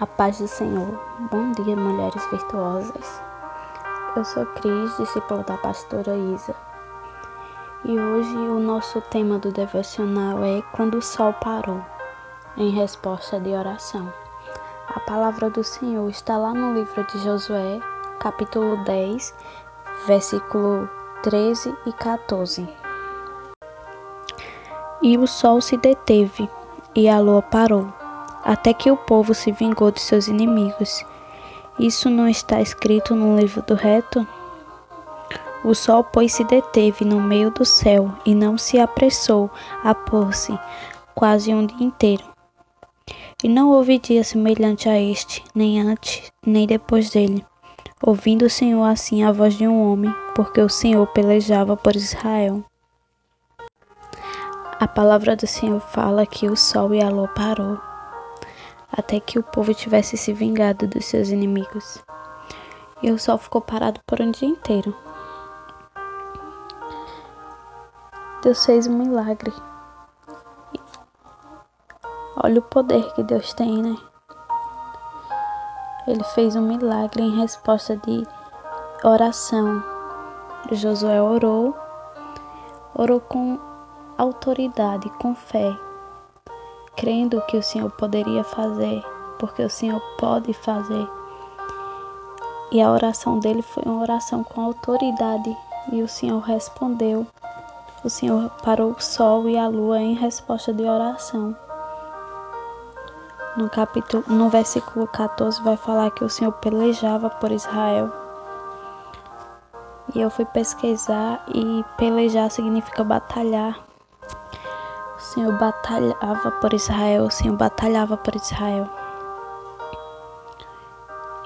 A paz do Senhor. Bom dia, mulheres virtuosas. Eu sou Cris, discípula da pastora Isa. E hoje o nosso tema do devocional é Quando o Sol Parou, em resposta de oração. A palavra do Senhor está lá no livro de Josué, capítulo 10, versículo 13 e 14. E o sol se deteve, e a lua parou até que o povo se vingou de seus inimigos. Isso não está escrito no livro do reto? O sol, pois, se deteve no meio do céu e não se apressou a pôr-se quase um dia inteiro. E não houve dia semelhante a este, nem antes, nem depois dele. Ouvindo o Senhor assim a voz de um homem, porque o Senhor pelejava por Israel. A palavra do Senhor fala que o sol e a lua parou até que o povo tivesse se vingado dos seus inimigos. E o sol ficou parado por um dia inteiro. Deus fez um milagre. Olha o poder que Deus tem, né? Ele fez um milagre em resposta de oração. Josué orou, orou com autoridade, com fé, crendo que o Senhor poderia fazer, porque o Senhor pode fazer. E a oração dele foi uma oração com autoridade, e o Senhor respondeu. O Senhor parou o sol e a lua em resposta de oração. No capítulo, no versículo 14 vai falar que o Senhor pelejava por Israel. E eu fui pesquisar e pelejar significa batalhar. Senhor batalhava por Israel, o Senhor batalhava por Israel.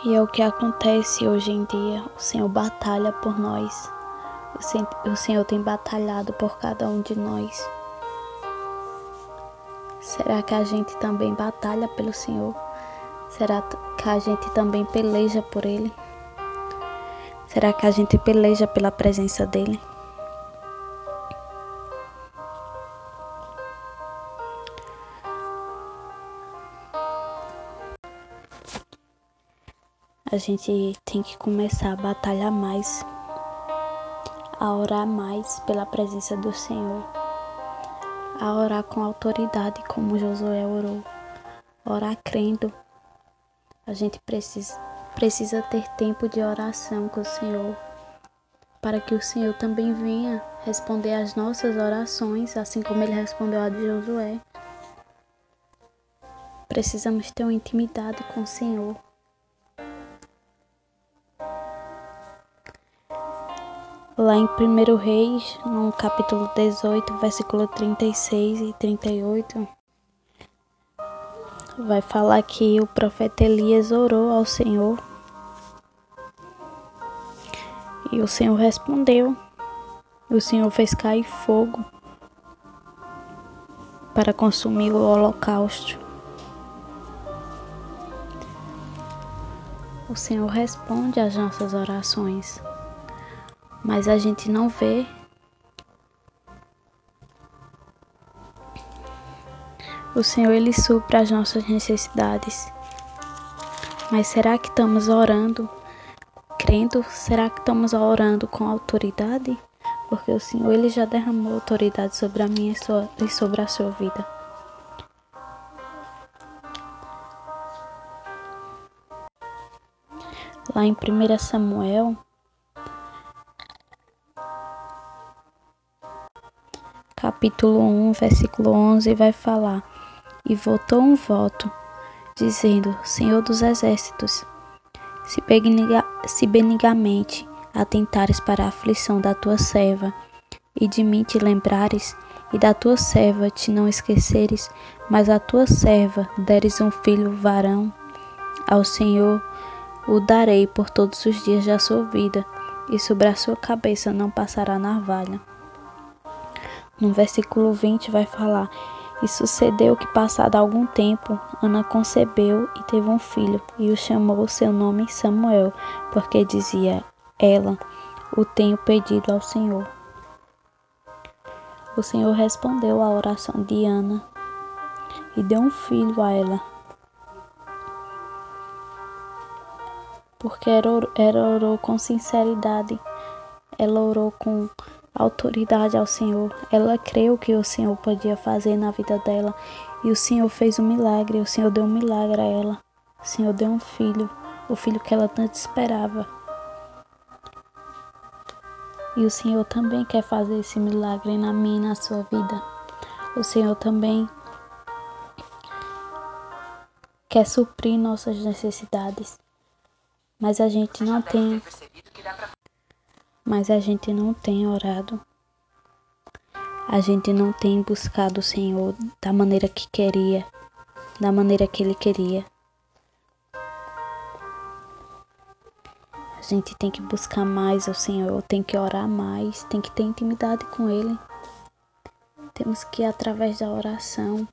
E é o que acontece hoje em dia. O Senhor batalha por nós. O Senhor tem batalhado por cada um de nós. Será que a gente também batalha pelo Senhor? Será que a gente também peleja por Ele? Será que a gente peleja pela presença dEle? A gente tem que começar a batalhar mais, a orar mais pela presença do Senhor, a orar com autoridade, como Josué orou, orar crendo. A gente precisa, precisa ter tempo de oração com o Senhor, para que o Senhor também venha responder às nossas orações, assim como ele respondeu a de Josué. Precisamos ter uma intimidade com o Senhor. Lá em 1 Reis, no capítulo 18, versículo 36 e 38, vai falar que o profeta Elias orou ao Senhor e o Senhor respondeu. O Senhor fez cair fogo para consumir o holocausto. O Senhor responde às nossas orações mas a gente não vê. O Senhor ele supra as nossas necessidades. Mas será que estamos orando crendo? Será que estamos orando com autoridade? Porque o Senhor ele já derramou autoridade sobre a minha e sobre a sua vida. Lá em 1 Samuel capítulo 1, versículo 11, vai falar: E votou um voto, dizendo: Senhor dos exércitos, se, se benigamente atentares para a aflição da tua serva, e de mim te lembrares, e da tua serva te não esqueceres, mas a tua serva deres um filho varão, ao Senhor o darei por todos os dias da sua vida, e sobre a sua cabeça não passará navalha. No versículo 20 vai falar: E sucedeu que, passado algum tempo, Ana concebeu e teve um filho, e o chamou seu nome Samuel, porque dizia ela: O tenho pedido ao Senhor. O Senhor respondeu à oração de Ana e deu um filho a ela. porque ela orou com sinceridade, ela orou com autoridade ao Senhor. Ela creu que o Senhor podia fazer na vida dela e o Senhor fez um milagre. O Senhor deu um milagre a ela. O Senhor deu um filho, o filho que ela tanto esperava. E o Senhor também quer fazer esse milagre na minha e na sua vida. O Senhor também quer suprir nossas necessidades. Mas a gente não tem mas a gente não tem orado. A gente não tem buscado o Senhor da maneira que queria, da maneira que Ele queria. A gente tem que buscar mais o Senhor, tem que orar mais, tem que ter intimidade com Ele. Temos que, através da oração,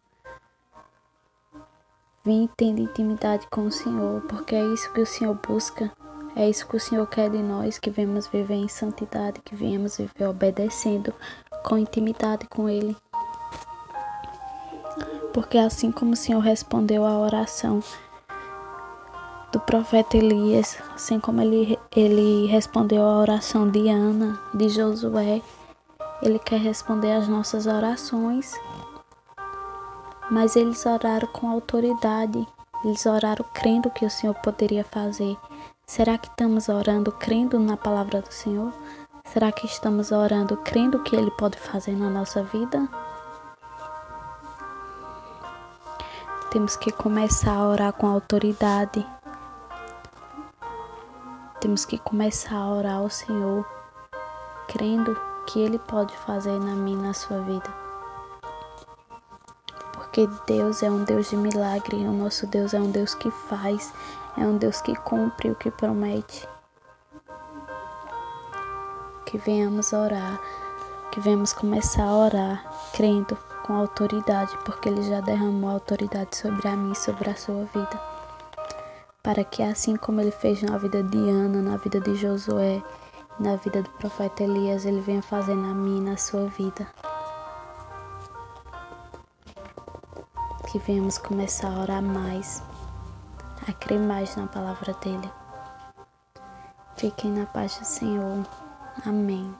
vir tendo intimidade com o Senhor, porque é isso que o Senhor busca. É isso que o Senhor quer de nós, que venhamos viver em santidade, que venhamos viver obedecendo com intimidade com Ele. Porque assim como o Senhor respondeu à oração do profeta Elias, assim como ele, ele respondeu à oração de Ana, de Josué, ele quer responder às nossas orações. Mas eles oraram com autoridade, eles oraram crendo que o Senhor poderia fazer. Será que estamos orando crendo na palavra do Senhor? Será que estamos orando crendo que Ele pode fazer na nossa vida? Temos que começar a orar com autoridade. Temos que começar a orar ao Senhor, crendo que Ele pode fazer na minha e na sua vida. Porque Deus é um Deus de milagre, o nosso Deus é um Deus que faz, é um Deus que cumpre o que promete. Que venhamos orar, que venhamos começar a orar, crendo com autoridade, porque Ele já derramou autoridade sobre a mim e sobre a sua vida. Para que assim como Ele fez na vida de Ana, na vida de Josué, na vida do profeta Elias, Ele venha fazer na minha e na sua vida. Que venhamos começar a orar mais a crer mais na palavra dele. Fiquem na paz do Senhor. Amém.